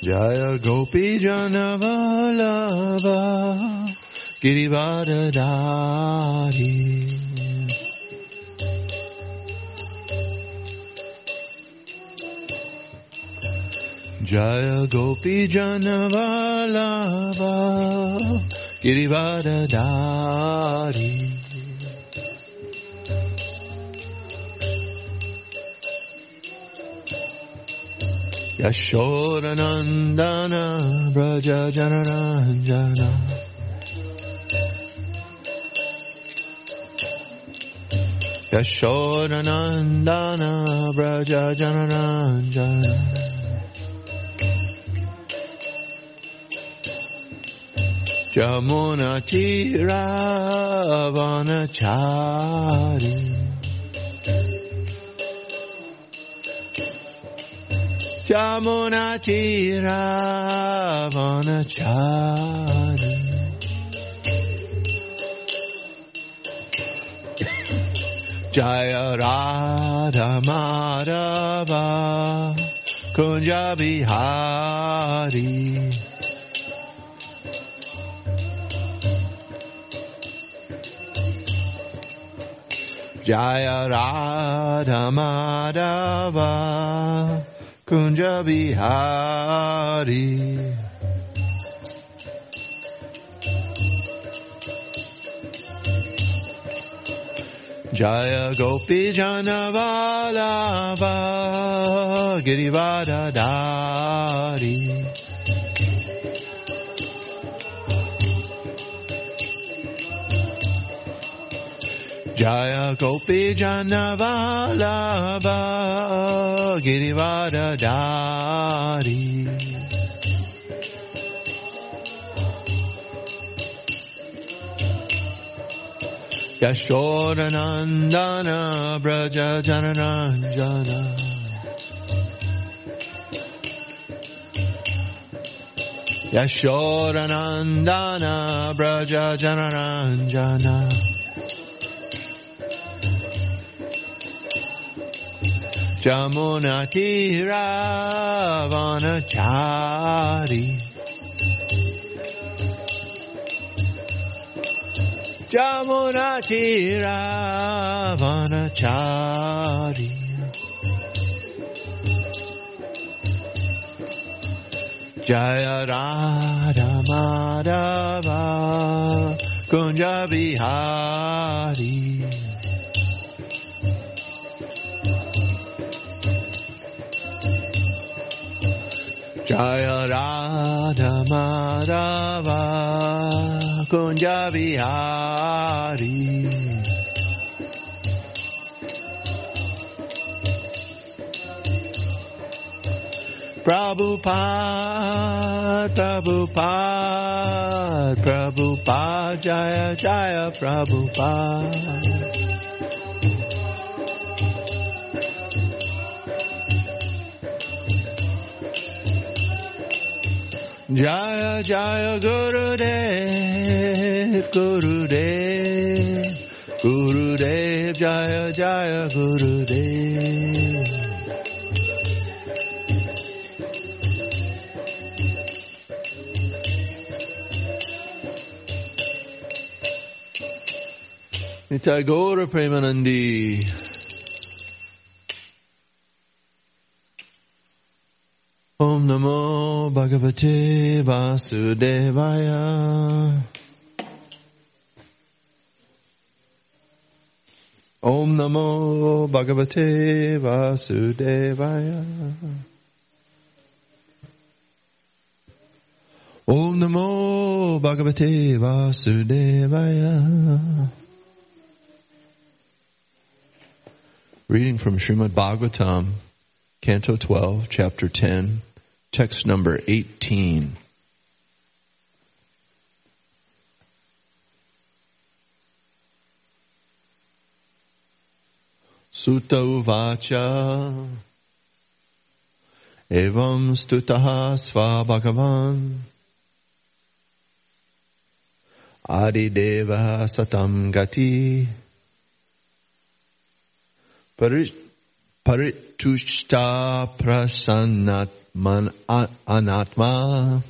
Jaya Gopi Janavalava Girivadadari Jaya Gopi Janavalava Girivadadari Yashodanandana Braja Janaranjana Yashodanandana Braja Janaranjana Jamuna Chari Jaya Radha Madhava Kunja Bihari Jaya Radha Madhava Kunja Bihari. Jaya Gopi Janavalava Girivada Dari Jaya Gopi Janavalava Girivada Dari Yashodanandana Braja Janaranjana Yashodanandana Braja Janaranjana Jamunati Ravanachari Jamunati Ravanachari Jaya Radha Madhava Kunja Bihari Jaya Radha Madhava Kunja Bihari Prabhupada, Prabhupada, Prabhupada, Jaya Jaya Prabhupada. Jaya Jaya Gurudev, Gurudev, Gurudev, Jaya Jaya Gurudev. Nitai Gaura Premanandi. Om Namo Bhagavate Vasudevaya. Om Namo Bhagavate Vasudevaya. Om Namo Bhagavate Vasudevaya. Reading from Srimad Bhagavatam, Canto 12, Chapter 10, text number 18. Suta uvacha. Evam stutaha sva bhagavan adideva satam gati. Parit paritushta prasannat prasannatman anatma.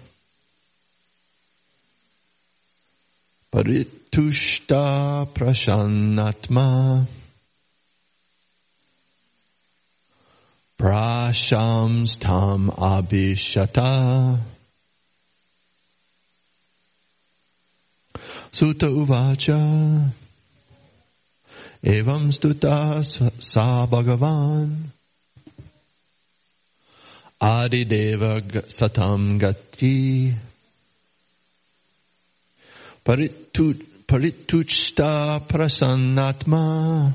Paritushta prasannatma. Prashams tam abhishata. Suta uvacha. Evam stuta sa bhagavan. Adideva satam gati. Parituchta prasannatma.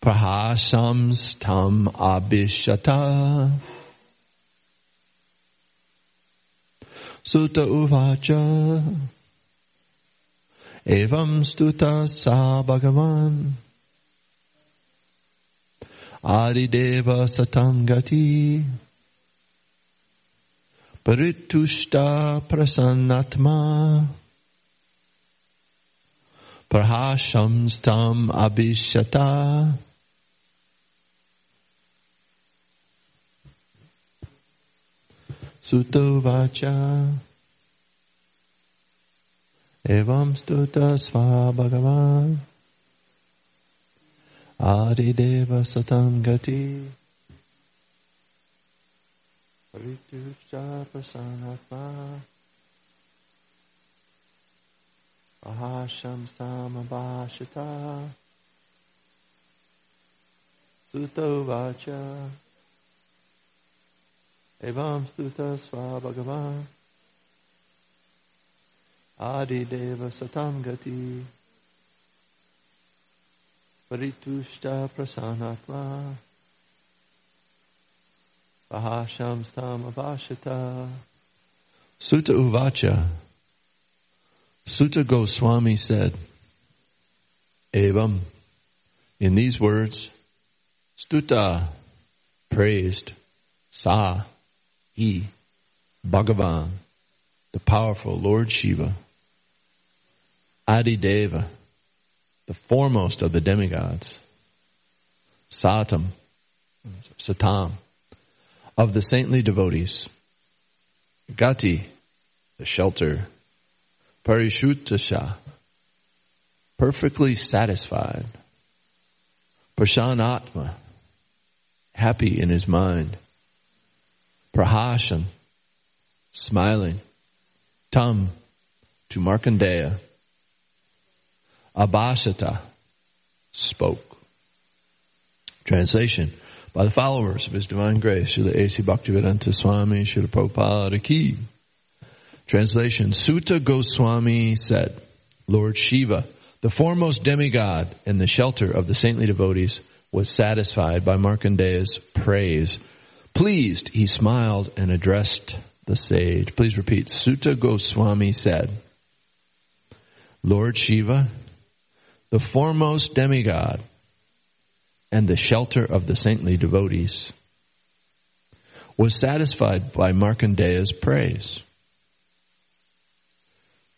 Prahasams tam abhishata. Suta uvacha. Evam stuta sa bhagavan. Adideva satam gati. Paritushta prasannatma. Prahashams tam abhishata. Suta vacha. Evam stuta sva bhagavan. Adideva satam gati. Paritushta prasanatma. Ahasham samabhashita. Suta vacha. Evam stuta sva. Adi deva satam gati. Paritushta prasanatma. Vahasham stam avashita. Suta Uvacha. Suta Goswami said, Evam, in these words, Stuta, praised, Sa, he, Bhagavan, the powerful Lord Shiva, Adideva, the foremost of the demigods, Satam, Satam, of the saintly devotees, Gati, the shelter, Parishutasha, perfectly satisfied, Prashanatma, happy in his mind, Prahashan, smiling, Tam, to Markandeya, Abhasata, spoke. Translation by the followers of His Divine Grace, Srila A.C. Bhaktivedanta Swami, Srila Prabhupada Ki. Translation, Suta Goswami said, Lord Shiva, the foremost demigod and the shelter of the saintly devotees, was satisfied by Markandeya's praise Pleased, he smiled and addressed the sage. Please repeat. Suta Goswami said, Lord Shiva, the foremost demigod and the shelter of the saintly devotees, was satisfied by Markandeya's praise.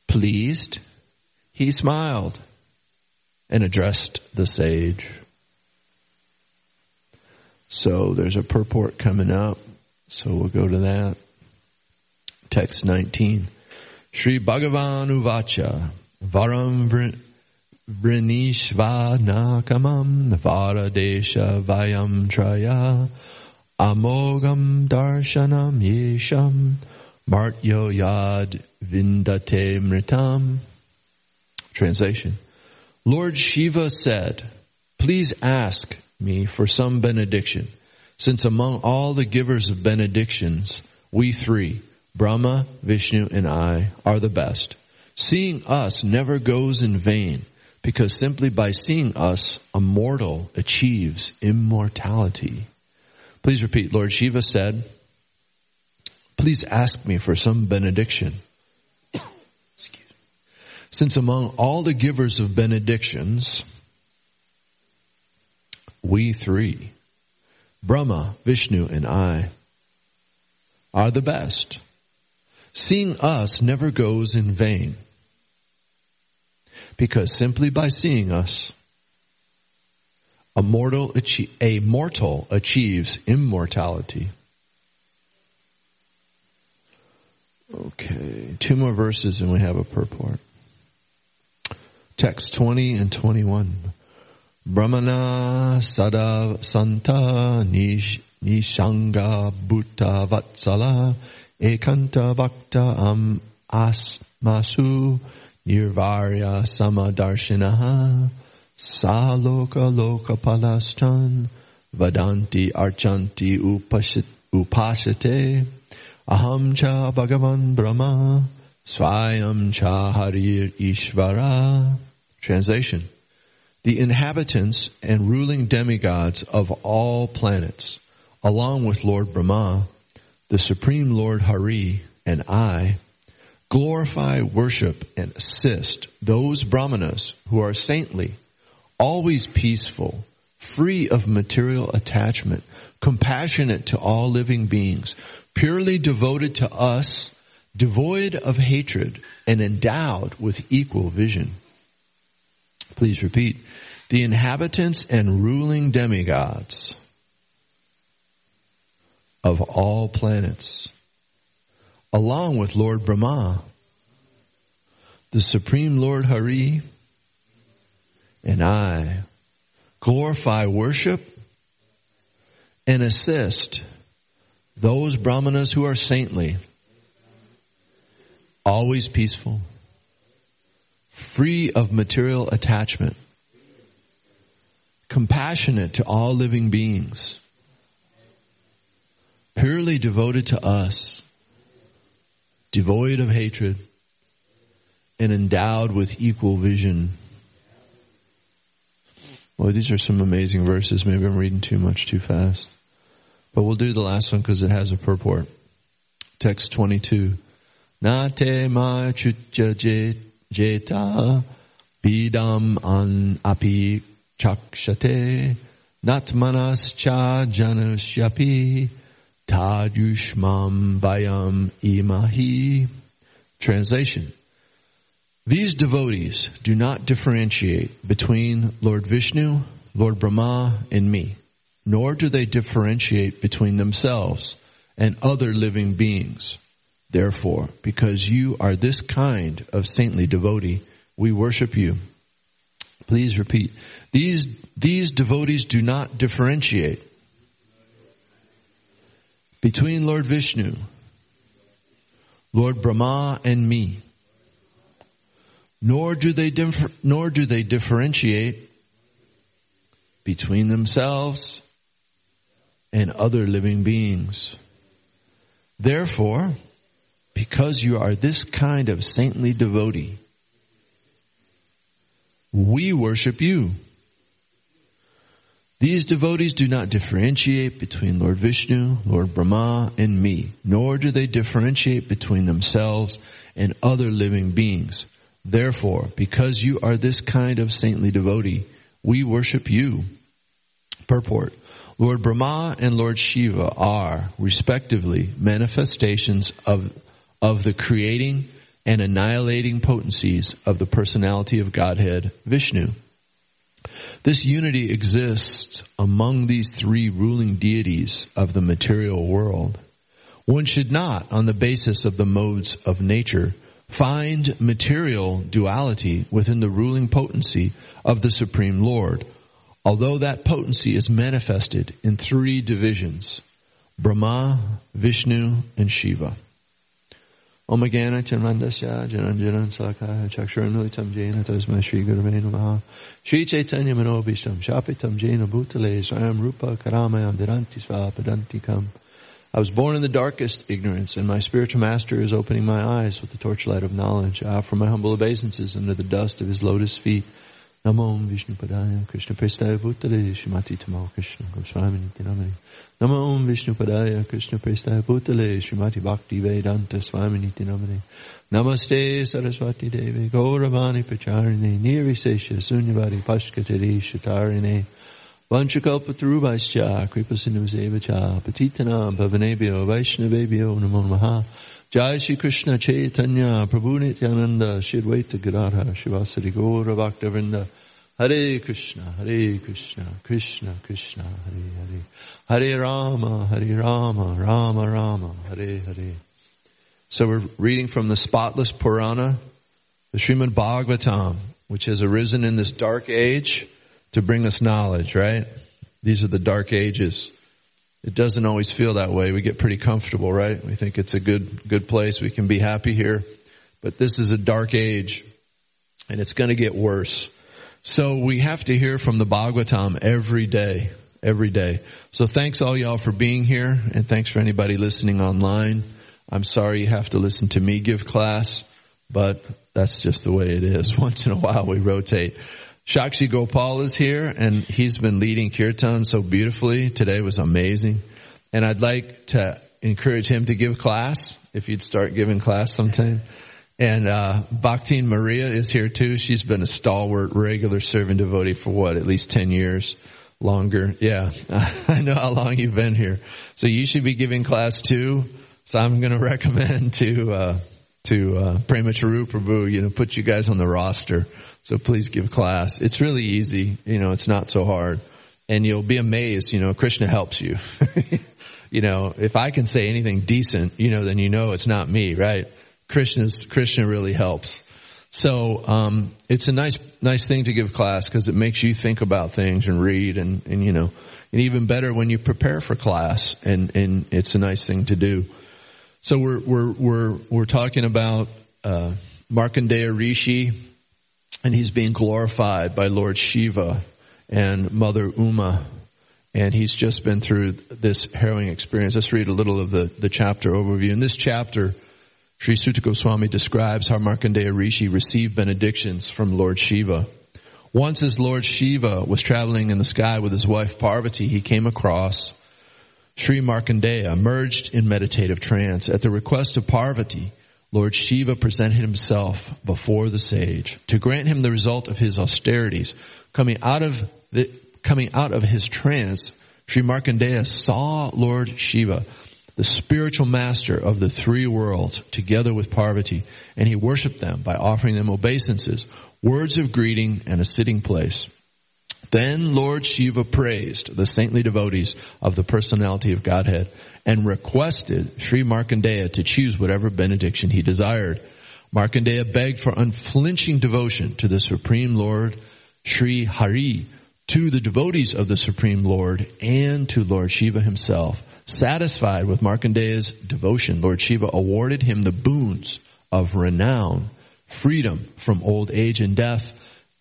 Pleased, he smiled and addressed the sage. So there's a purport coming up. So we'll go to that. Text 19. Sri Bhagavan Uvacha Varam Vrinishvanakamam Varadesha Vayam Traya Amogam Darshanam Yesham Martyo Yad Vindate Mritam. Translation. Lord Shiva said, please ask me for some benediction, since among all the givers of benedictions, we three, Brahma, Vishnu, and I, are the best. Seeing us never goes in vain, because simply by seeing us, a mortal achieves immortality. Please repeat, Lord Shiva said, please ask me for some benediction. Since among all the givers of benedictions, we three, Brahma, Vishnu, and I, are the best. Seeing us never goes in vain. Because simply by seeing us, a mortal, a mortal achieves immortality. Okay, two more verses and we have a purport. Text 20 and 21. Brahmana sada santa nish, nishanga bhuta vatsala ekanta bhakta am asmasu nirvarya samadarshinaha saloka loka palastan vadanti archanti upashate aham cha bhagavan brahma swayam cha harir ishvara. Translation. The inhabitants and ruling demigods of all planets along with lord brahma the supreme lord hari and i glorify worship and assist those brahmanas who are saintly always peaceful, free of material attachment, compassionate to all living beings, purely devoted to us, devoid of hatred, and endowed with equal vision. Please repeat. The inhabitants and ruling demigods of all planets, along with Lord Brahma, the Supreme Lord Hari, and I glorify, worship, and assist those brahmanas who are saintly, always peaceful, free of material attachment, compassionate to all living beings, purely devoted to us, devoid of hatred, and endowed with equal vision. Boy, these are some amazing verses. Maybe I'm reading too much too fast. But we'll do the last one because it has a purport. Text 22. Nate ma jeta bidam an api chakshate natmanas cha janusyapi tadyushmam vayam imahi. Translation. These devotees do not differentiate between Lord Vishnu, Lord Brahma, and me, nor do they differentiate between themselves and other living beings. Therefore, because you are this kind of saintly devotee, we worship you. Please repeat. These, these devotees do not differentiate between Lord Vishnu, Lord Brahma, and me nor do they differ, nor do they differentiate between themselves and other living beings. Therefore, because you are this kind of saintly devotee, we worship you. These devotees do not differentiate between Lord Vishnu, Lord Brahma, and me, nor do they differentiate between themselves and other living beings. Therefore, because you are this kind of saintly devotee, we worship you. Purport. Lord Brahma and Lord Shiva are, respectively, manifestations of, of the creating and annihilating potencies of the personality of Godhead, Vishnu. This unity exists among these three ruling deities of the material world. One should not, on the basis of the modes of nature, find material duality within the ruling potency of the Supreme Lord, although that potency is manifested in three divisions, Brahma, Vishnu, and Shiva. Om Agana Chanmandasya Jananjanan Salakaya Chakshuranilitam Jena Tasma Shri Gurave Namaha Shri Chaitanya Manobisham Shapitam Jena Bhutale Swayam Rupa Karamayam Diranti Svapadantikam I was born in the darkest ignorance, and my spiritual master is opening my eyes with the torchlight of knowledge. I offer my humble obeisances under the dust of his lotus feet. Namo Vishnu Padaya Krishna Prestaya Bhutale Shrimati Tamal Krishna Goswami Nityanamani. Namo Vishnu Padaya Krishna Prestaya Bhutale Shrimati Bhakti Vedanta Swami Nityanamani. Namaste Saraswati Devi Gauravani Pacharine Nirvisesha Sunyavadi Pashkatari Shatarine Vanchakalpatarubhaischa, Kripasinuseva Patitana, Bhavanebhyo, Vaishnavebhyo, Namo Namaha. Jai Shri Krishna Chaitanya, Prabhu Nityananda, Shri Advaita Gadadha, Shivasari Gaura Bhaktavinda, Hare Krishna, Hare Krishna, Krishna Krishna, Hare Hare, Hare Rama, Hare Rama, Rama Rama, Hare Hare. So we're reading from the spotless Purana, the Srimad Bhagavatam, which has arisen in this dark age to bring us knowledge, right? These are the dark ages. It doesn't always feel that way. We get pretty comfortable, right? We think it's a good, good place. We can be happy here. But this is a dark age and it's going to get worse. So we have to hear from the Bhagavatam every day, every day. So thanks all y'all for being here and thanks for anybody listening online. I'm sorry you have to listen to me give class, but that's just the way it is. Once in a while we rotate. Shakshi Gopal is here and he's been leading kirtan so beautifully. Today was amazing. And I'd like to encourage him to give class if you'd start giving class sometime. And, uh, Maria is here too. She's been a stalwart, regular serving devotee for what, at least 10 years longer. Yeah. I know how long you've been here. So you should be giving class too. So I'm going to recommend to, uh, to, uh, Premacharu Prabhu, you know, put you guys on the roster so please give class. It's really easy. You know, it's not so hard. And you'll be amazed, you know, Krishna helps you. you know, if I can say anything decent, you know, then you know it's not me, right? Krishna's, Krishna really helps. So, um, it's a nice, nice thing to give class because it makes you think about things and read and, and, you know, and even better when you prepare for class and, and it's a nice thing to do. So we're, we're, we're, we're talking about, uh, Markandeya Rishi, and he's being glorified by Lord Shiva and Mother Uma. And he's just been through this harrowing experience. Let's read a little of the, the chapter overview. In this chapter, Sri Suta Goswami describes how Markandeya Rishi received benedictions from Lord Shiva. Once as Lord Shiva was traveling in the sky with his wife Parvati, he came across Sri Markandeya merged in meditative trance. At the request of Parvati, Lord Shiva presented himself before the sage to grant him the result of his austerities. Coming out of the, coming out of his trance, Sri Markandeya saw Lord Shiva, the spiritual master of the three worlds, together with Parvati, and he worshiped them by offering them obeisances, words of greeting, and a sitting place. Then Lord Shiva praised the saintly devotees of the personality of Godhead and requested Sri Markandeya to choose whatever benediction he desired. Markandeya begged for unflinching devotion to the Supreme Lord Sri Hari, to the devotees of the Supreme Lord, and to Lord Shiva himself. Satisfied with Markandeya's devotion, Lord Shiva awarded him the boons of renown, freedom from old age and death,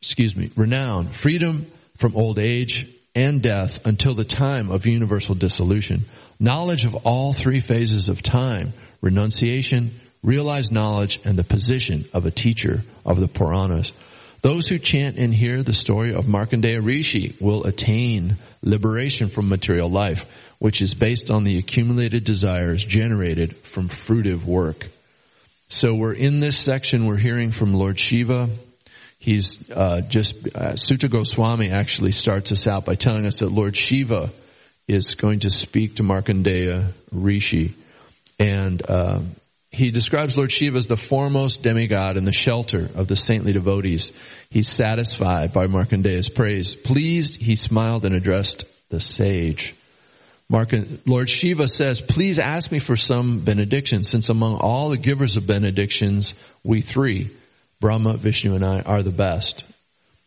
excuse me, renown, freedom from old age and death until the time of universal dissolution knowledge of all three phases of time, renunciation, realized knowledge, and the position of a teacher of the Puranas. Those who chant and hear the story of Markandeya Rishi will attain liberation from material life, which is based on the accumulated desires generated from fruitive work. So we're in this section, we're hearing from Lord Shiva. He's uh, just, uh, Suta Goswami actually starts us out by telling us that Lord Shiva is going to speak to Markandeya Rishi. And uh, he describes Lord Shiva as the foremost demigod in the shelter of the saintly devotees. He's satisfied by Markandeya's praise. Pleased, he smiled and addressed the sage. Lord Shiva says, please ask me for some benediction, since among all the givers of benedictions, we three, Brahma, Vishnu, and I, are the best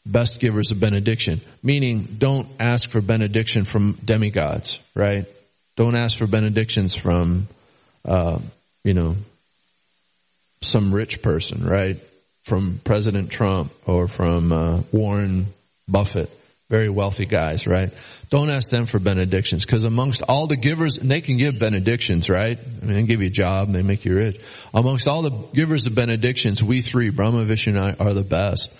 best givers of benediction. Meaning, don't ask for benediction from demigods, right? Don't ask for benedictions from, uh, you know, some rich person, right? From President Trump or from uh, Warren Buffett, very wealthy guys, right? Don't ask them for benedictions because amongst all the givers, and they can give benedictions, right? I mean, they give you a job and they make you rich. Amongst all the givers of benedictions, we three, Brahma, Vishnu, and I, are the best.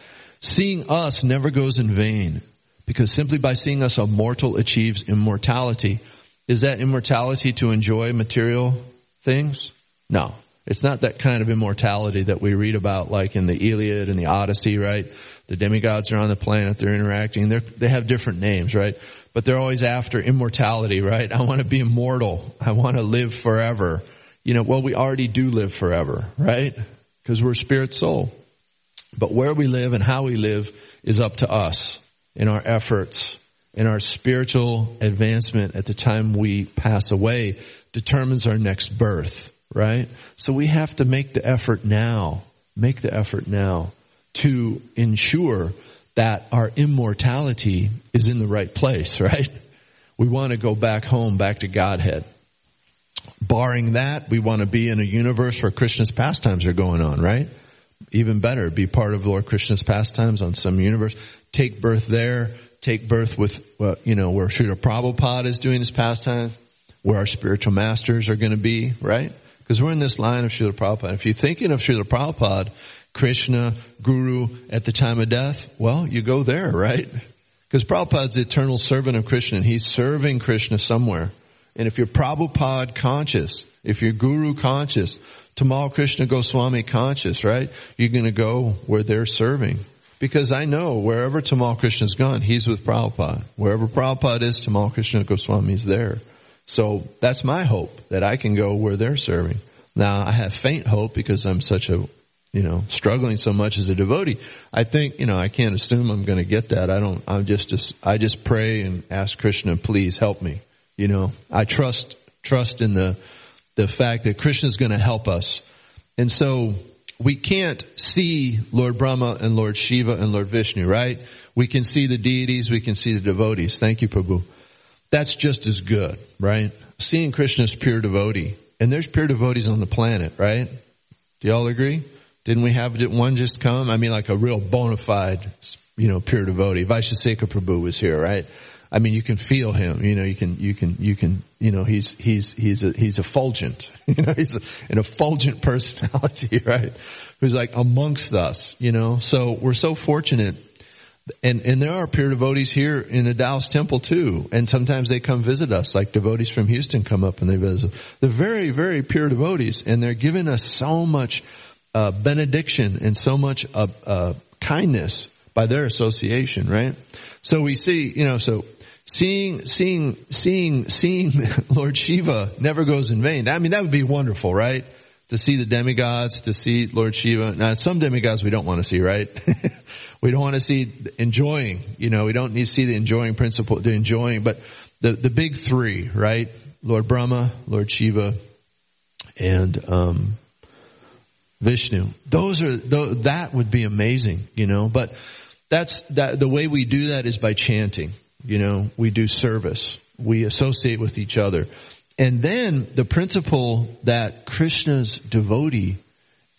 Seeing us never goes in vain because simply by seeing us a mortal achieves immortality. Is that immortality to enjoy material things? No. It's not that kind of immortality that we read about like in the Iliad and the Odyssey, right? The demigods are on the planet. They're interacting. They're, they have different names, right? But they're always after immortality, right? I want to be immortal. I want to live forever. You know, well, we already do live forever, right? Because we're spirit soul. But where we live and how we live is up to us in our efforts, in our spiritual advancement at the time we pass away determines our next birth, right? So we have to make the effort now, make the effort now to ensure that our immortality is in the right place, right? We want to go back home, back to Godhead. Barring that, we want to be in a universe where Krishna's pastimes are going on, right? Even better, be part of Lord Krishna's pastimes on some universe. Take birth there, take birth with, well, you know, where Srila Prabhupada is doing his pastimes, where our spiritual masters are going to be, right? Because we're in this line of Srila Prabhupada. If you're thinking of Srila Prabhupada, Krishna, Guru at the time of death, well, you go there, right? Because Prabhupada's the eternal servant of Krishna and he's serving Krishna somewhere. And if you're Prabhupada conscious, if you're Guru conscious, Tamal Krishna Goswami conscious, right? You're gonna go where they're serving. Because I know wherever Tamal Krishna's gone, he's with Prabhupada. Wherever Prabhupada is, Tamal Krishna Goswami's there. So that's my hope that I can go where they're serving. Now I have faint hope because I'm such a, you know, struggling so much as a devotee. I think, you know, I can't assume I'm going to get that. I don't, I'm just, just, I just pray and ask Krishna, please help me. You know, I trust, trust in the, the fact that Krishna is going to help us. And so we can't see Lord Brahma and Lord Shiva and Lord Vishnu, right? We can see the deities, we can see the devotees. Thank you, Prabhu. That's just as good, right? Seeing Krishna Krishna's pure devotee. And there's pure devotees on the planet, right? Do y'all agree? Didn't we have one just come? I mean, like a real bona fide, you know, pure devotee. Vaishesika Prabhu was here, right? I mean, you can feel him. You know, you can, you can, you can, you know, he's he's he's a he's effulgent. You know, he's a, an effulgent personality, right? Who's like amongst us. You know, so we're so fortunate. And and there are pure devotees here in the Dallas Temple too. And sometimes they come visit us, like devotees from Houston come up and they visit. They're very very pure devotees, and they're giving us so much uh, benediction and so much uh, uh, kindness by their association, right? So we see, you know, so seeing, seeing, seeing, seeing Lord Shiva never goes in vain. I mean, that would be wonderful, right? To see the demigods, to see Lord Shiva. Now, some demigods we don't want to see, right? we don't want to see enjoying, you know, we don't need to see the enjoying principle, the enjoying, but the, the big three, right? Lord Brahma, Lord Shiva, and, um, Vishnu. Those are, that would be amazing, you know, but that's, that, the way we do that is by chanting. You know, we do service. We associate with each other. And then the principle that Krishna's devotee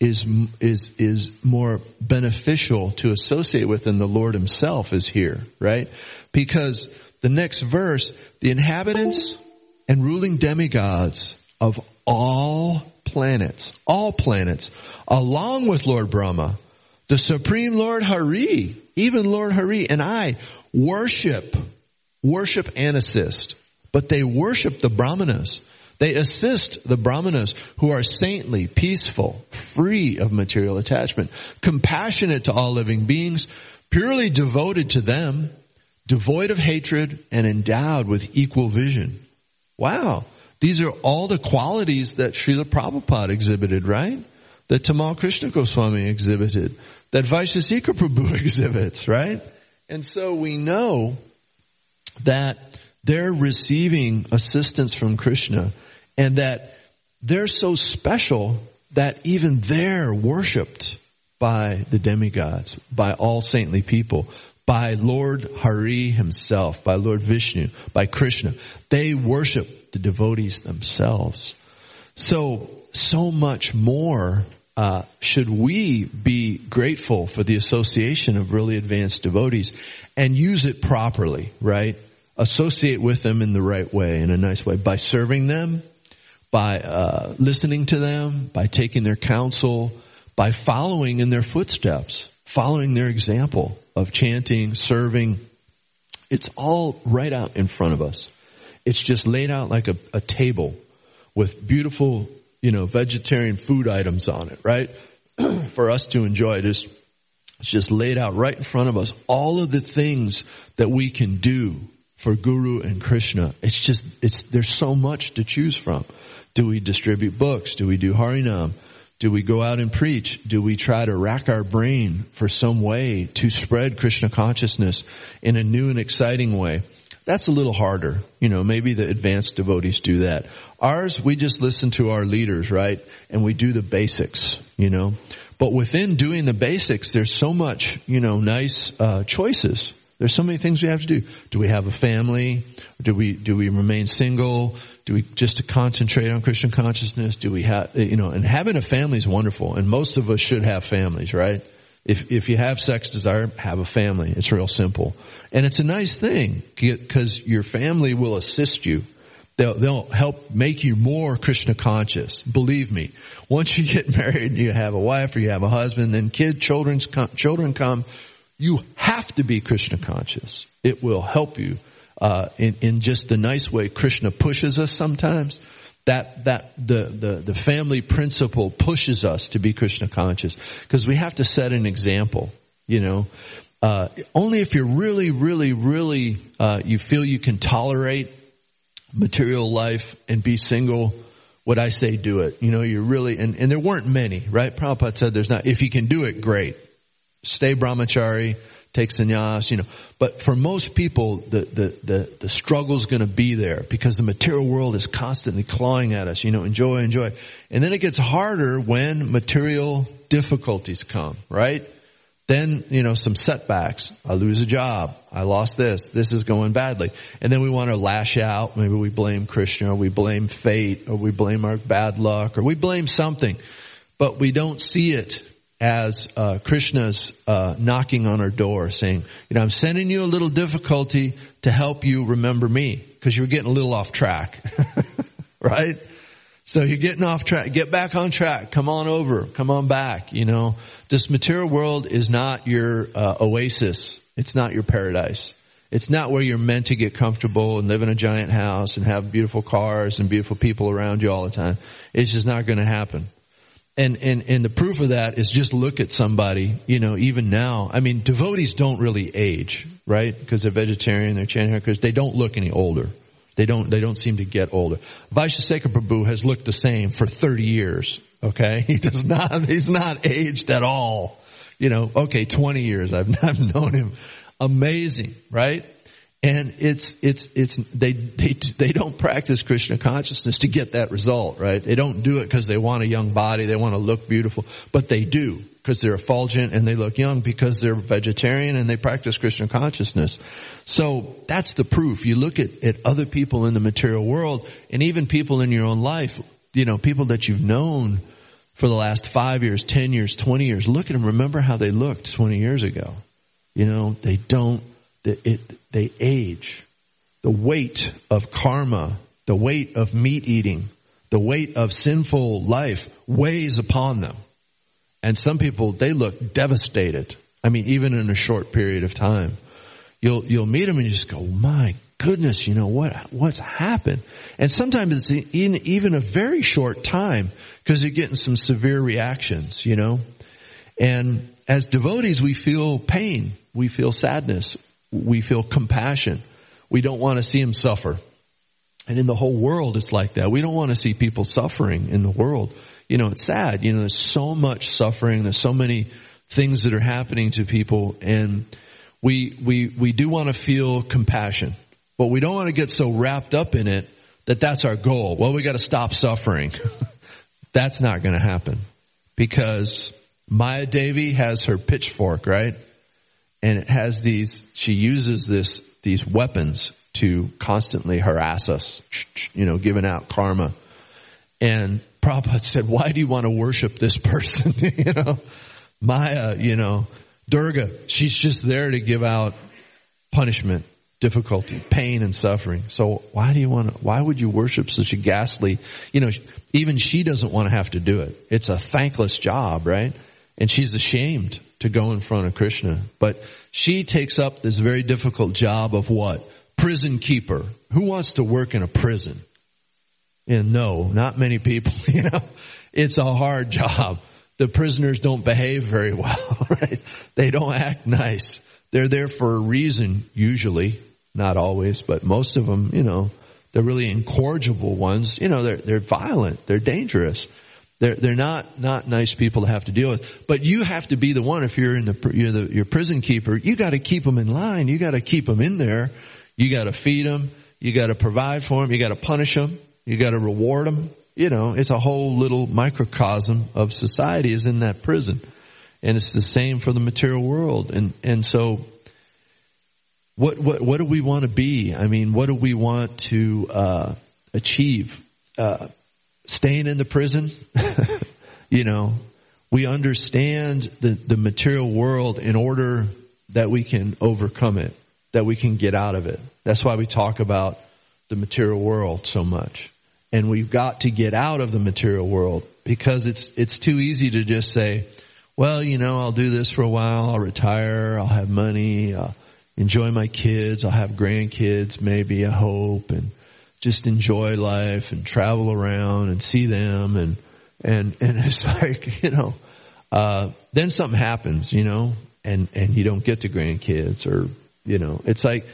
is, is, is more beneficial to associate with than the Lord himself is here, right? Because the next verse, the inhabitants and ruling demigods of all planets, all planets, along with Lord Brahma, the Supreme Lord Hari, even Lord Hari and I worship, worship and assist. But they worship the Brahmanas. They assist the Brahmanas who are saintly, peaceful, free of material attachment, compassionate to all living beings, purely devoted to them, devoid of hatred, and endowed with equal vision. Wow. These are all the qualities that Srila Prabhupada exhibited, right? That Tamal Krishna Goswami exhibited. That Vaishesika Prabhu exhibits, right? And so we know that they're receiving assistance from Krishna and that they're so special that even they're worshipped by the demigods, by all saintly people, by Lord Hari himself, by Lord Vishnu, by Krishna. They worship the devotees themselves. So, so much more uh, should we be grateful for the association of really advanced devotees and use it properly, right? Associate with them in the right way, in a nice way, by serving them, by uh, listening to them, by taking their counsel, by following in their footsteps, following their example of chanting, serving. It's all right out in front of us. It's just laid out like a, a table with beautiful you know, vegetarian food items on it, right? For us to enjoy. There's It's just laid out right in front of us. All of the things that we can do for Guru and Krishna. It's just, it's, there's so much to choose from. Do we distribute books? Do we do Harinam? Do we go out and preach? Do we try to rack our brain for some way to spread Krishna consciousness in a new and exciting way? That's a little harder. You know, maybe the advanced devotees do that. Ours, we just listen to our leaders, right? And we do the basics, you know. But within doing the basics, there's so much, you know, nice uh, choices. There's so many things we have to do. Do we have a family? Do we do we remain single? Do we just to concentrate on Krishna consciousness? Do we have you know? And having a family is wonderful, and most of us should have families, right? If if you have sex desire, have a family. It's real simple, and it's a nice thing because your family will assist you. They'll, they'll help make you more Krishna conscious. Believe me. Once you get married, you have a wife or you have a husband, then kid, children's children come. You have to be Krishna conscious. It will help you uh, in, in just the nice way Krishna pushes us sometimes. That that the the the family principle pushes us to be Krishna conscious because we have to set an example. You know, uh, only if you're really, really, really uh, you feel you can tolerate material life and be single, would I say do it? You know, you're really, and, and there weren't many, right? Prabhupada said there's not, if you can do it, great. Stay brahmachari, take sannyas, you know. But for most people, the, the, the, the struggle's gonna be there because the material world is constantly clawing at us, you know, enjoy, enjoy. And then it gets harder when material difficulties come, right? Then, you know, some setbacks. I lose a job. I lost this. This is going badly. And then we want to lash out. Maybe we blame Krishna or we blame fate or we blame our bad luck or we blame something. But we don't see it as uh, Krishna's uh, knocking on our door saying, you know, I'm sending you a little difficulty to help you remember me because you're getting a little off track. right? So you're getting off track. Get back on track. Come on over. Come on back. You know, this material world is not your uh, oasis. It's not your paradise. It's not where you're meant to get comfortable and live in a giant house and have beautiful cars and beautiful people around you all the time. It's just not going to happen. And, and, and the proof of that is just look at somebody, you know, even now. I mean, devotees don't really age, right? Because they're vegetarian, they're chanting because they don't look any older. They don't, they don't seem to get older. Vaishesika Prabhu has looked the same for 30 years. Okay. He does not, he's not aged at all. You know, okay, 20 years. I've, I've known him. Amazing, right? And it's, it's, it's, they, they, they don't practice Krishna consciousness to get that result, right? They don't do it because they want a young body, they want to look beautiful, but they do because they're effulgent and they look young because they're vegetarian and they practice Krishna consciousness. So that's the proof. You look at, at other people in the material world and even people in your own life, you know, people that you've known for the last five years, ten years, twenty years, look at them, remember how they looked twenty years ago. You know, they don't, it, they age. The weight of karma, the weight of meat eating, the weight of sinful life weighs upon them. And some people, they look devastated. I mean, even in a short period of time. You'll, you'll meet them and you just go, my goodness, you know, what, what's happened? And sometimes it's in even a very short time because you're getting some severe reactions, you know? And as devotees, we feel pain. We feel sadness. We feel compassion. We don't want to see them suffer. And in the whole world, it's like that. We don't want to see people suffering in the world you know, it's sad. You know, there's so much suffering. There's so many things that are happening to people and we, we, we do want to feel compassion, but we don't want to get so wrapped up in it that that's our goal. Well, we got to stop suffering. that's not going to happen because Maya Devi has her pitchfork, right? And it has these, she uses this, these weapons to constantly harass us, you know, giving out karma. And Prabhupada said, why do you want to worship this person? you know, Maya, you know, Durga, she's just there to give out punishment, difficulty, pain and suffering. So why do you want to, why would you worship such a ghastly, you know, even she doesn't want to have to do it. It's a thankless job, right? And she's ashamed to go in front of Krishna. But she takes up this very difficult job of what? Prison keeper. Who wants to work in a prison? And no, not many people, you know, it's a hard job. the prisoners don't behave very well, right? They don't act nice. They're there for a reason, usually, not always, but most of them, you know, they're really incorrigible ones. You know, they're, they're violent. They're dangerous. They're, they're not, not nice people to have to deal with. But you have to be the one, if you're in the, you're the, your prison keeper, you gotta keep them in line. You gotta keep them in there. You gotta feed them. You gotta provide for them. You gotta punish them. You gotta reward them. You know, it's a whole little microcosm of society is in that prison. And it's the same for the material world. And, and so, what, what, what do we want to be? I mean, what do we want to, uh, achieve? Uh, staying in the prison, you know, we understand the, the material world in order that we can overcome it, that we can get out of it. That's why we talk about the material world so much. And we've got to get out of the material world because it's, it's too easy to just say, well, you know, I'll do this for a while, I'll retire, I'll have money, I'll enjoy my kids, I'll have grandkids, maybe, I hope, and just enjoy life and travel around and see them and and and it's like you know uh then something happens you know and and you don't get to grandkids or you know it's like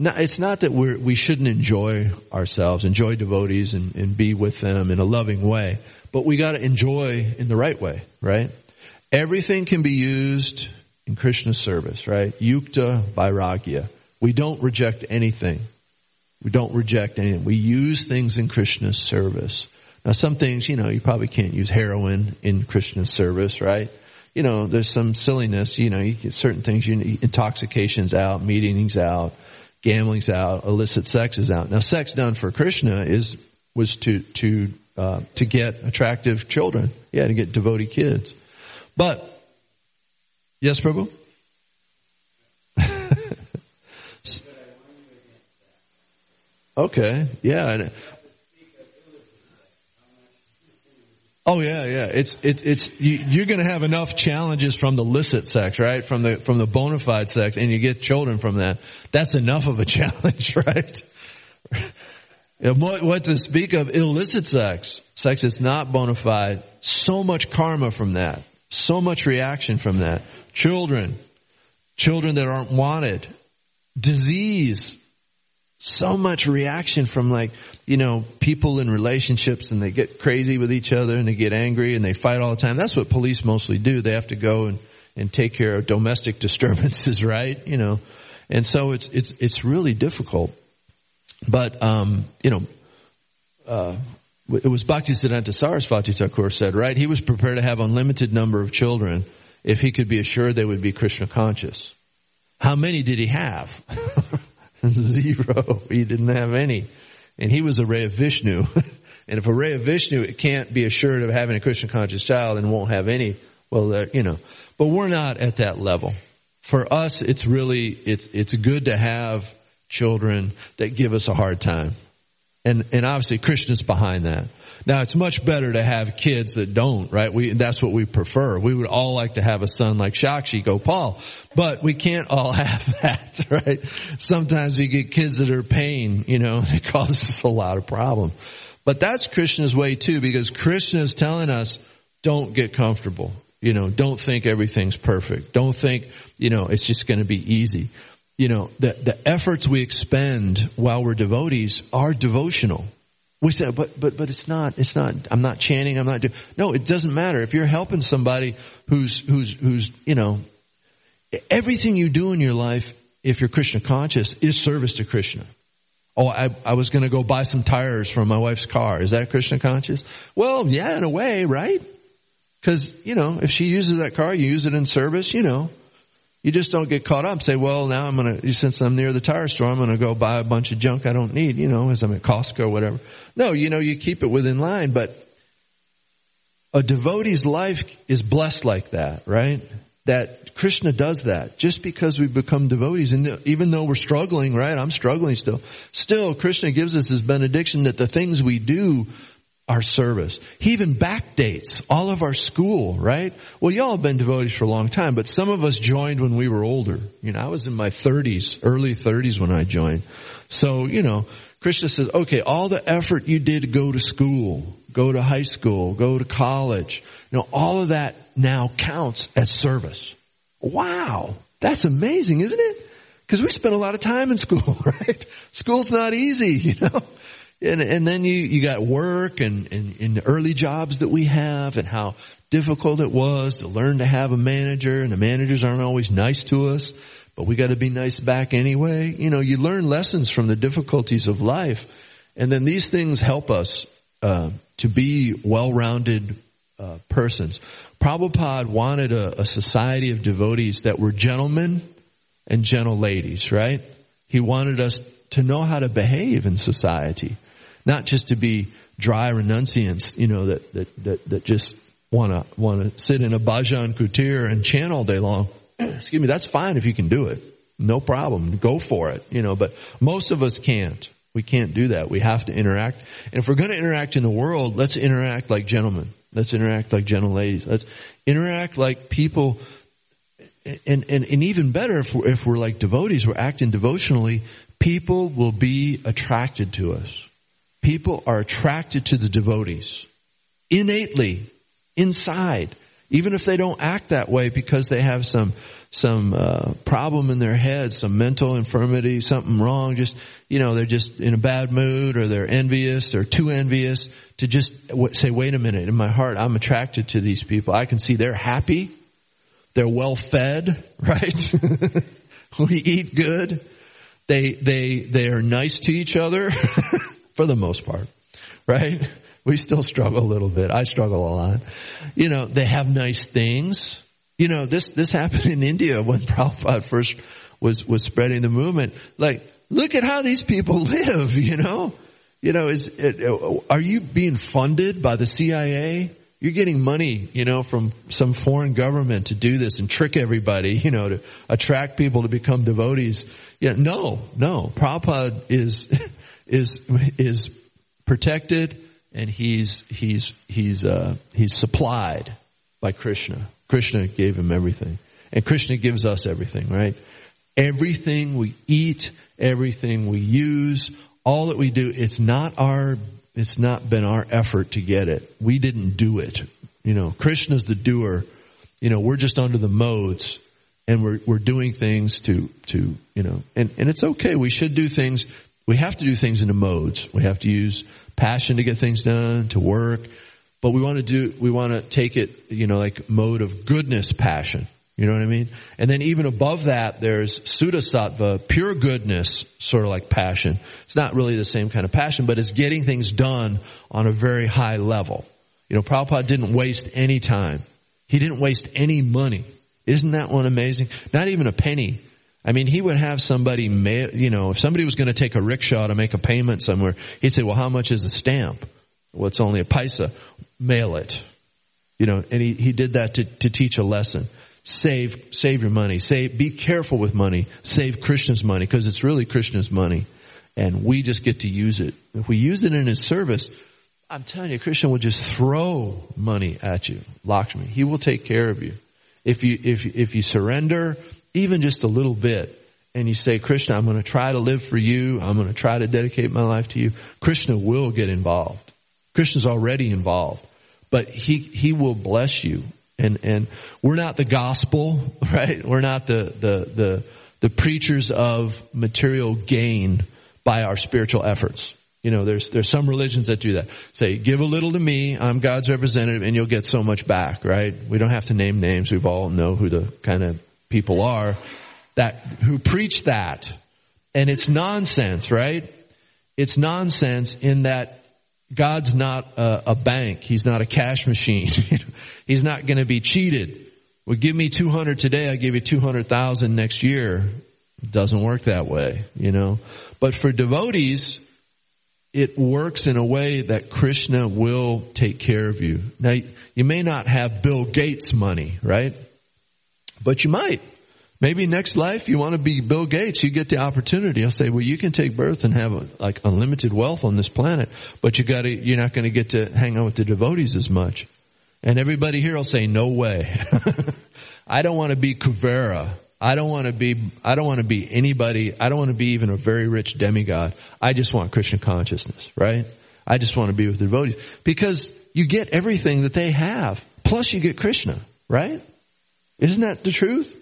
no, it's not that we're we shouldn't enjoy ourselves enjoy devotees and, and be with them in a loving way but we got to enjoy in the right way right? Everything can be used in krishna service right? Yukta vairagya. We don't reject anything we don't reject anything. We use things in Krishna's service. Now some things, you know, you probably can't use heroin in Krishna's service, right? You know, there's some silliness, you know, you get certain things, you, need, intoxication's out, meeting's out, gambling's out, illicit sex is out. Now sex done for Krishna is, was to, to, uh, to get attractive children. Yeah, to get devotee kids. But, yes, Prabhu? Okay. Yeah. Oh yeah, yeah. It's it, it's you, you're going to have enough challenges from the licit sex, right? From the from the bona fide sex, and you get children from that. That's enough of a challenge, right? what, what to speak of illicit sex, sex that's not bona fide. So much karma from that. So much reaction from that. Children, children that aren't wanted, disease, so much reaction from like, you know, people in relationships and they get crazy with each other and they get angry and they fight all the time. That's what police mostly do. They have to go and, and take care of domestic disturbances, right? You know, and so it's, it's, it's really difficult. But, um, you know, uh, it was Bhakti Bhaktisiddhanta Sarasvati Thakur said, right? He was prepared to have unlimited number of children if he could be assured they would be Krishna conscious. How many did he have? Zero. He didn't have any. And he was a ray of Vishnu. and if a ray of Vishnu it can't be assured of having a Krishna conscious child and won't have any, well, uh, you know. But we're not at that level. For us, it's really, it's, it's good to have children that give us a hard time. And, and obviously Krishna's behind that. Now it's much better to have kids that don't, right? We, that's what we prefer. We would all like to have a son like Sakshi Gopal, but we can't all have that, right? Sometimes we get kids that are pain, you know, it causes a lot of problem. But that's Krishna's way too, because Krishna is telling us, don't get comfortable. You know, don't think everything's perfect. Don't think, you know, it's just going to be easy. You know, the, the efforts we expend while we're devotees are devotional. We say, but, but, but it's not, it's not, I'm not chanting, I'm not doing, no, it doesn't matter. If you're helping somebody who's, who's, who's, you know, everything you do in your life, if you're Krishna conscious, is service to Krishna. Oh, I, I was gonna go buy some tires for my wife's car. Is that Krishna conscious? Well, yeah, in a way, right? Cause, you know, if she uses that car, you use it in service, you know, you just don't get caught up. Say, well, now I'm gonna, since I'm near the tire store, I'm gonna go buy a bunch of junk I don't need, you know, as I'm at Costco or whatever. No, you know, you keep it within line, but a devotee's life is blessed like that, right? That Krishna does that. Just because we become devotees, and even though we're struggling, right? I'm struggling still. Still, Krishna gives us his benediction that the things we do our service. He even backdates all of our school, right? Well, y'all have been devotees for a long time, but some of us joined when we were older. You know, I was in my 30s, early 30s when I joined. So, you know, Krishna says, okay, all the effort you did to go to school, go to high school, go to college, You know, all of that now counts as service. Wow. That's amazing, isn't it? Because we spend a lot of time in school, right? School's not easy, you know? And, and then you, you got work and, and, and the early jobs that we have and how difficult it was to learn to have a manager and the managers aren't always nice to us, but we gotta be nice back anyway. You know, you learn lessons from the difficulties of life and then these things help us, uh, to be well-rounded, uh, persons. Prabhupada wanted a, a society of devotees that were gentlemen and gentle ladies, right? He wanted us to know how to behave in society, not just to be dry renunciants, you know, that, that, that, that just wanna, wanna sit in a bhajan kutir and chant all day long. Excuse me, that's fine if you can do it. No problem. Go for it, you know, but most of us can't. We can't do that. We have to interact. And if we're going to interact in the world, let's interact like gentlemen. Let's interact like gentle ladies. Let's interact like people. And, and, and even better, if we're, if we're like devotees, we're acting devotionally, people will be attracted to us. People are attracted to the devotees innately inside, even if they don't act that way because they have some some uh, problem in their head, some mental infirmity, something wrong. Just you know, they're just in a bad mood, or they're envious, or too envious to just say, "Wait a minute." In my heart, I'm attracted to these people. I can see they're happy, they're well fed, right? we eat good. They they they are nice to each other, for the most part, right? We still struggle a little bit. I struggle a lot. You know, they have nice things you know, this, this happened in India when Prabhupada first was, was spreading the movement. Like, look at how these people live, you know? You know, is, it, are you being funded by the CIA? You're getting money, you know, from some foreign government to do this and trick everybody, you know, to attract people to become devotees. Yeah, no, no. Prabhupada is, is, is protected and he's, he's, he's, uh, he's supplied by Krishna. Krishna gave him everything. And Krishna gives us everything, right? Everything we eat, everything we use, all that we do, it's not our, it's not been our effort to get it. We didn't do it. You know, Krishna's the doer. You know, we're just under the modes and we're, we're doing things to, to, you know, and, and it's okay. We should do things. We have to do things in the modes. We have to use passion to get things done, to work, but we want to do, we want to take it, you know, like mode of goodness passion. You know what I mean? And then even above that, there's Suddhasattva, pure goodness, sort of like passion. It's not really the same kind of passion, but it's getting things done on a very high level. You know, Prabhupada didn't waste any time. He didn't waste any money. Isn't that one amazing? Not even a penny. I mean, he would have somebody mail, you know, if somebody was going to take a rickshaw to make a payment somewhere, he'd say, well, how much is a stamp? Well, it's only a paisa mail it. You know, and he, he did that to, to teach a lesson. Save, save your money. Save, be careful with money. Save Krishna's money because it's really Krishna's money. And we just get to use it. If we use it in his service, I'm telling you, Krishna will just throw money at you. Lakshmi. He will take care of you. If you, if, if you surrender even just a little bit and you say, Krishna, I'm going to try to live for you. I'm going to try to dedicate my life to you. Krishna will get involved. Krishna's already involved but he, he will bless you. And, and we're not the gospel, right? We're not the, the, the, the preachers of material gain by our spiritual efforts. You know, there's, there's some religions that do that. Say, give a little to me, I'm God's representative, and you'll get so much back, right? We don't have to name names, We've all know who the kind of people are that, who preach that. And it's nonsense, right? It's nonsense in that God's not a, a bank. He's not a cash machine. He's not going to be cheated. Well, give me 200 today, I give you 200,000 next year. It doesn't work that way, you know. But for devotees, it works in a way that Krishna will take care of you. Now, you may not have Bill Gates money, right? But you might. Maybe next life you want to be Bill Gates, you get the opportunity. I'll say, well, you can take birth and have like unlimited wealth on this planet, but you gotta, you're not going to get to hang out with the devotees as much. And everybody here will say, no way. I don't want to be Kuvera. I don't want to be, I don't want to be anybody. I don't want to be even a very rich demigod. I just want Krishna consciousness, right? I just want to be with the devotees because you get everything that they have plus you get Krishna, right? Isn't that the truth?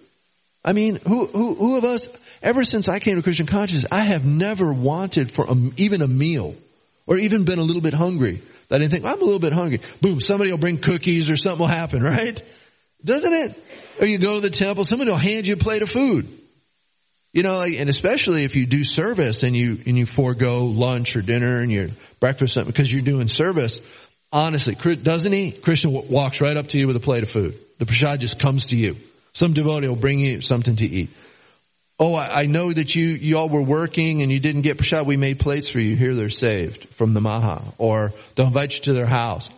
I mean, who, who, who of us, ever since I came to Krishna consciousness, I have never wanted for a, even a meal or even been a little bit hungry. I didn't think, I'm a little bit hungry. Boom, somebody will bring cookies or something will happen, right? Doesn't it? Or you go to the temple, somebody will hand you a plate of food. You know, like, and especially if you do service and you, and you forego lunch or dinner and your breakfast something because you're doing service, honestly, doesn't he? Krishna walks right up to you with a plate of food. The prasad just comes to you. Some devotee will bring you something to eat. Oh, I, I know that you, y'all were working and you didn't get prasad. We made plates for you. Here they're saved from the Maha. Or they'll invite you to their house.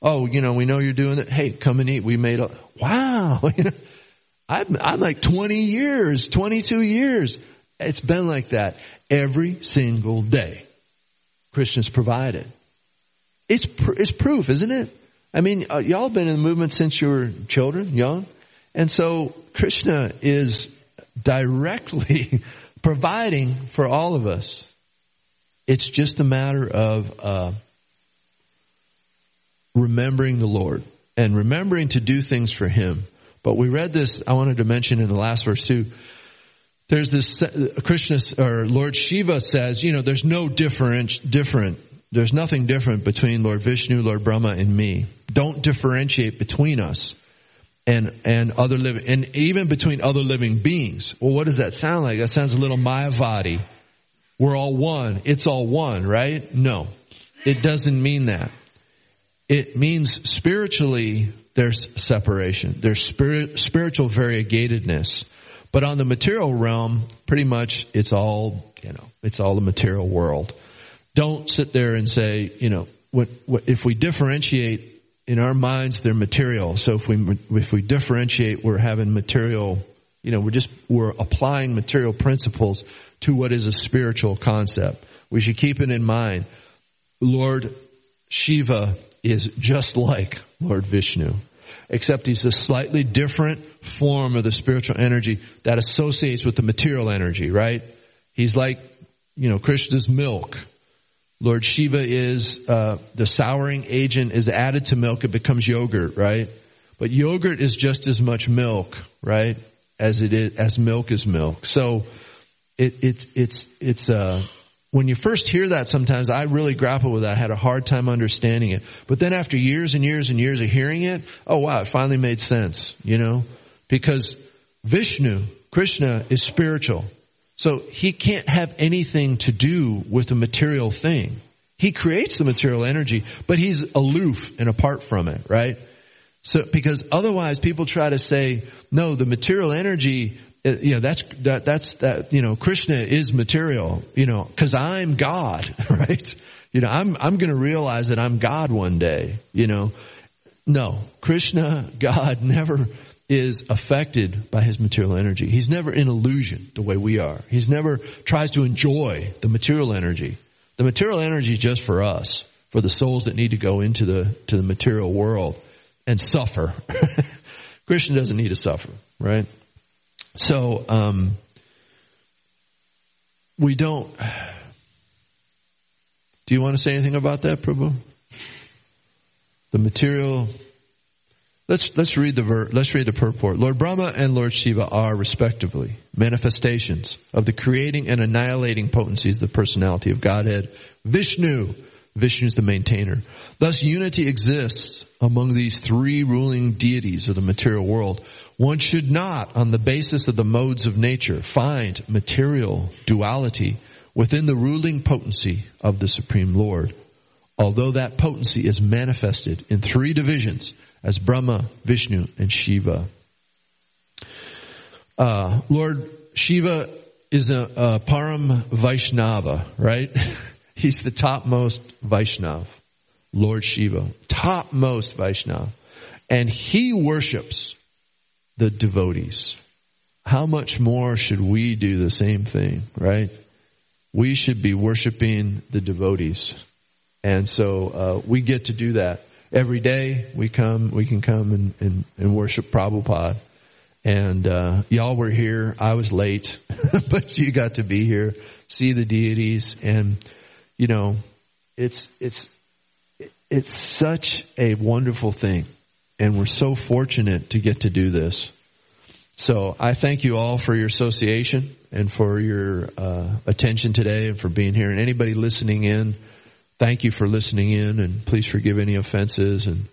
Oh, you know, we know you're doing it. Hey, come and eat. We made a, wow. I'm, I'm like 20 years, 22 years. It's been like that every single day. Krishna's provided. It's, pr- it's proof, isn't it? I mean, uh, y'all have been in the movement since you were children, young. And so Krishna is directly providing for all of us. It's just a matter of uh, remembering the Lord and remembering to do things for Him. But we read this, I wanted to mention in the last verse too. There's this, uh, Krishna, or Lord Shiva says, you know, there's no different, different, there's nothing different between Lord Vishnu, Lord Brahma, and me. Don't differentiate between us and and other living and even between other living beings. Well, what does that sound like? That sounds a little Mayavadi. We're all one. It's all one, right? No, it doesn't mean that. It means spiritually there's separation. There's spirit, spiritual variegatedness. But on the material realm, pretty much it's all, you know, it's all the material world. Don't sit there and say, you know, what, what, if we differentiate in our minds they're material. So if we if we differentiate, we're having material. You know, we're just we're applying material principles to what is a spiritual concept. We should keep it in mind. Lord Shiva is just like Lord Vishnu, except he's a slightly different form of the spiritual energy that associates with the material energy, right? He's like, you know, Krishna's milk. Lord Shiva is uh, the souring agent is added to milk, it becomes yogurt, right? But yogurt is just as much milk, right, as it is as milk is milk. So it, it's it's it's uh when you first hear that sometimes I really grapple with that. I had a hard time understanding it. But then after years and years and years of hearing it, oh wow, it finally made sense, you know? Because Vishnu, Krishna is spiritual. So he can't have anything to do with the material thing. He creates the material energy, but he's aloof and apart from it, right? So, because otherwise people try to say, no, the material energy, uh, you know, that's, that, that's, that, you know, Krishna is material, you know, cause I'm God, right? You know, I'm, I'm gonna realize that I'm God one day, you know. No, Krishna, God never is affected by his material energy. He's never in illusion the way we are. He's never tries to enjoy the material energy. The material energy is just for us, for the souls that need to go into the, to the material world and suffer. Krishna doesn't need to suffer, right? So, um, we don't, do you want to say anything about that, Prabhu? The material Let's, let's read the ver, let's read the purport. Lord Brahma and Lord Shiva are respectively manifestations of the creating and annihilating potencies of the personality of Godhead. Vishnu, Vishnu is the maintainer. Thus unity exists among these three ruling deities of the material world. One should not, on the basis of the modes of nature, find material duality within the ruling potency of the Supreme Lord. Although that potency is manifested in three divisions, as Brahma, Vishnu, and Shiva. Uh, Lord Shiva is a, a Param Vaishnava, right? He's the topmost Vaishnav. Lord Shiva, topmost Vaishnav. And he worships the devotees. How much more should we do the same thing, right? We should be worshiping the devotees. And so uh, we get to do that every day we come, we can come and, and, and worship Prabhupada. And, uh, y'all were here. I was late, but you got to be here, see the deities. And, you know, it's, it's, it's such a wonderful thing and we're so fortunate to get to do this. So I thank you all for your association and for your uh, attention today and for being here. And anybody listening in, thank you for listening in and please forgive any offenses and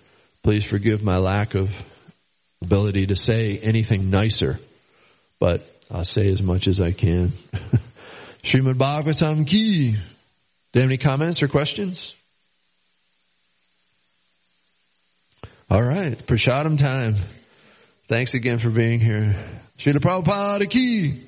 please forgive my lack of ability to say anything nicer. But I'll say as much as I can. Srimad Bhagavatam ki. Do you have any comments or questions? All right, Prasadam time. Thanks again for being here. Srila Prabhupada ki.